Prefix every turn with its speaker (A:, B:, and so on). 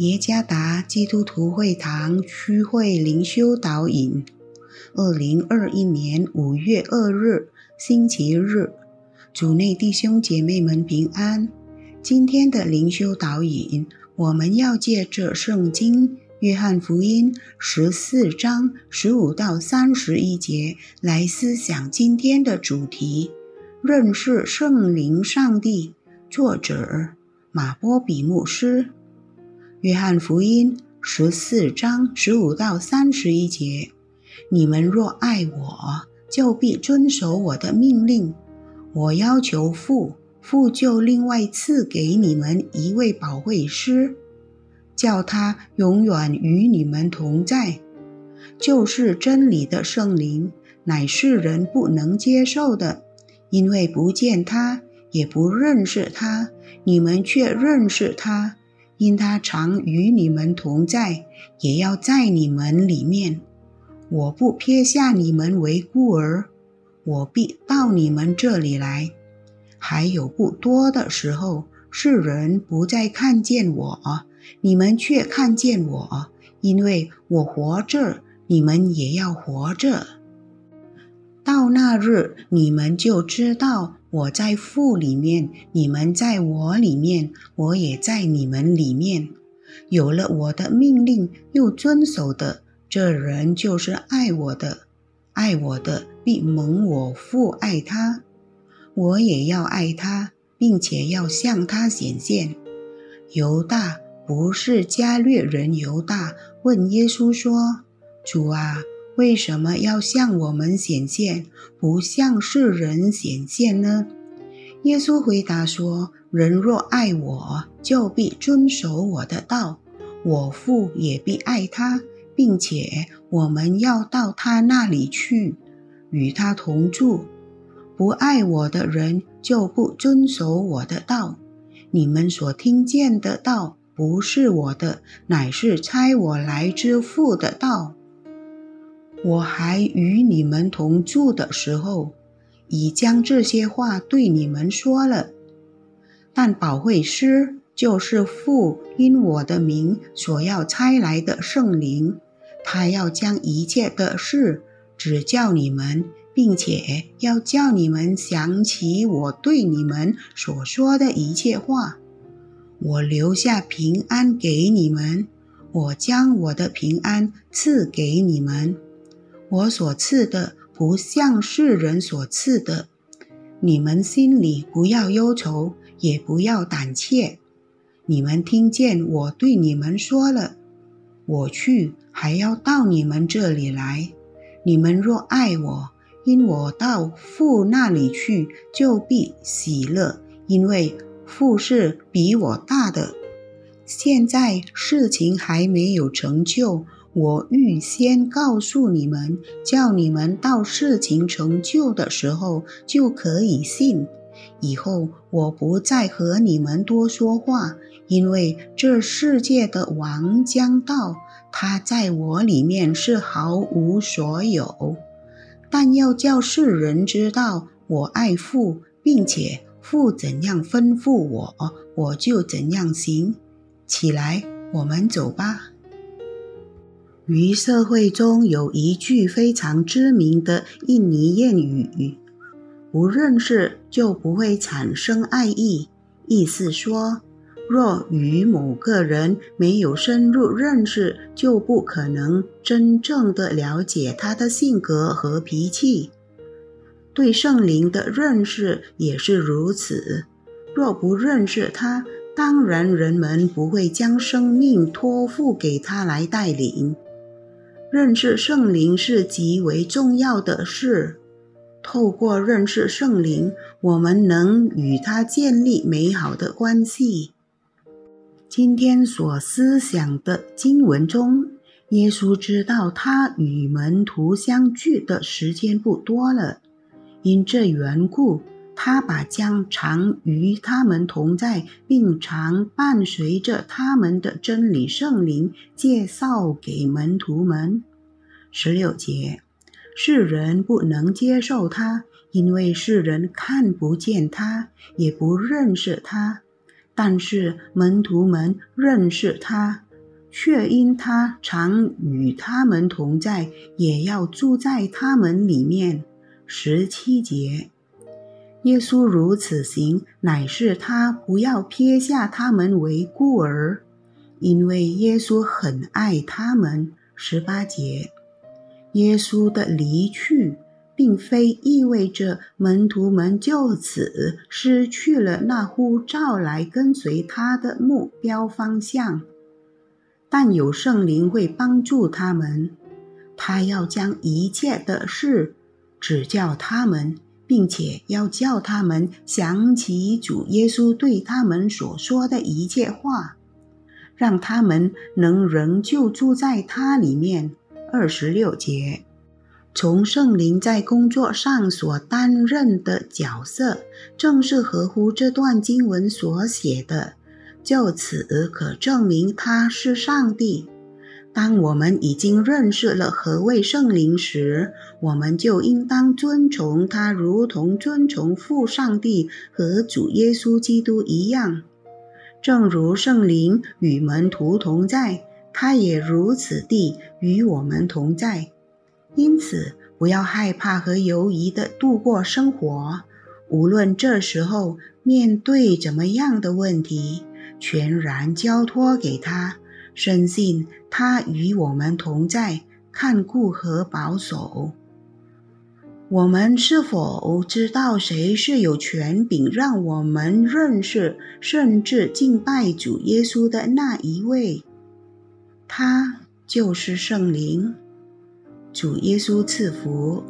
A: 耶加达基督徒会堂区会灵修导引，二零二一年五月二日星期日，主内弟兄姐妹们平安。今天的灵修导引，我们要借着圣经约翰福音十四章十五到三十一节来思想今天的主题：认识圣灵上帝。作者马波比牧师。约翰福音十四章十五到三十一节：你们若爱我，就必遵守我的命令。我要求父，父就另外赐给你们一位保惠师，叫他永远与你们同在，就是真理的圣灵，乃是人不能接受的，因为不见他，也不认识他。你们却认识他。因他常与你们同在，也要在你们里面。我不撇下你们为孤儿，我必到你们这里来。还有不多的时候，世人不再看见我，你们却看见我，因为我活着，你们也要活着。到那日，你们就知道。我在父里面，你们在我里面，我也在你们里面。有了我的命令又遵守的，这人就是爱我的。爱我的必蒙我父爱他，我也要爱他，并且要向他显现。犹大不是加略人犹大，问耶稣说：“主啊。”为什么要向我们显现，不向世人显现呢？耶稣回答说：“人若爱我，就必遵守我的道；我父也必爱他，并且我们要到他那里去，与他同住。不爱我的人，就不遵守我的道。你们所听见的道，不是我的，乃是差我来之父的道。”我还与你们同住的时候，已将这些话对你们说了。但保惠师就是父因我的名所要差来的圣灵，他要将一切的事指教你们，并且要叫你们想起我对你们所说的一切话。我留下平安给你们，我将我的平安赐给你们。我所赐的不像世人所赐的，你们心里不要忧愁，也不要胆怯。你们听见我对你们说了，我去还要到你们这里来。你们若爱我，因我到父那里去，就必喜乐，因为父是比我大的。现在事情还没有成就。我预先告诉你们，叫你们到事情成就的时候就可以信。以后我不再和你们多说话，因为这世界的王将到，他在我里面是毫无所有。但要叫世人知道我爱父，并且父怎样吩咐我，我就怎样行。起来，我们走吧。于社会中有一句非常知名的印尼谚语：“不认识就不会产生爱意。”意思说，若与某个人没有深入认识，就不可能真正的了解他的性格和脾气。对圣灵的认识也是如此。若不认识他，当然人们不会将生命托付给他来带领。认识圣灵是极为重要的事。透过认识圣灵，我们能与他建立美好的关系。今天所思想的经文中，耶稣知道他与门徒相聚的时间不多了，因这缘故。他把将常与他们同在，并常伴随着他们的真理圣灵介绍给门徒们。十六节，世人不能接受他，因为世人看不见他，也不认识他。但是门徒们认识他，却因他常与他们同在，也要住在他们里面。十七节，耶稣如此行，乃是他不要撇下他们为孤儿，因为耶稣很爱他们。十八节，耶稣的离去。并非意味着门徒们就此失去了那呼召来跟随他的目标方向，但有圣灵会帮助他们，他要将一切的事指教他们，并且要叫他们想起主耶稣对他们所说的一切话，让他们能仍旧住在他里面。二十六节。从圣灵在工作上所担任的角色，正是合乎这段经文所写的。就此可证明他是上帝。当我们已经认识了何谓圣灵时，我们就应当尊崇他，如同尊崇父上帝和主耶稣基督一样。正如圣灵与门徒同在，他也如此地与我们同在。因此，不要害怕和犹疑地度过生活。无论这时候面对怎么样的问题，全然交托给他，深信他与我们同在，看顾和保守。我们是否知道谁是有权柄让我们认识甚至敬拜主耶稣的那一位？他就是圣灵。主耶稣赐福。